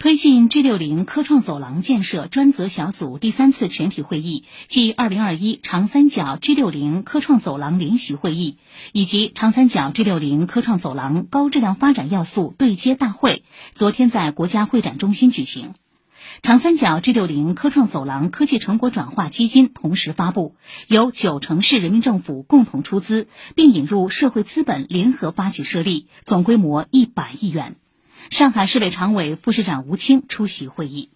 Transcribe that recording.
推进 G 六零科创走廊建设专责小组第三次全体会议暨二零二一长三角 G 六零科创走廊联席会议以及长三角 G 六零科创走廊高质量发展要素对接大会，昨天在国家会展中心举行。长三角 G 六零科创走廊科技成果转化基金同时发布，由九城市人民政府共同出资，并引入社会资本联合发起设立，总规模一百亿元。上海市委常委、副市长吴清出席会议。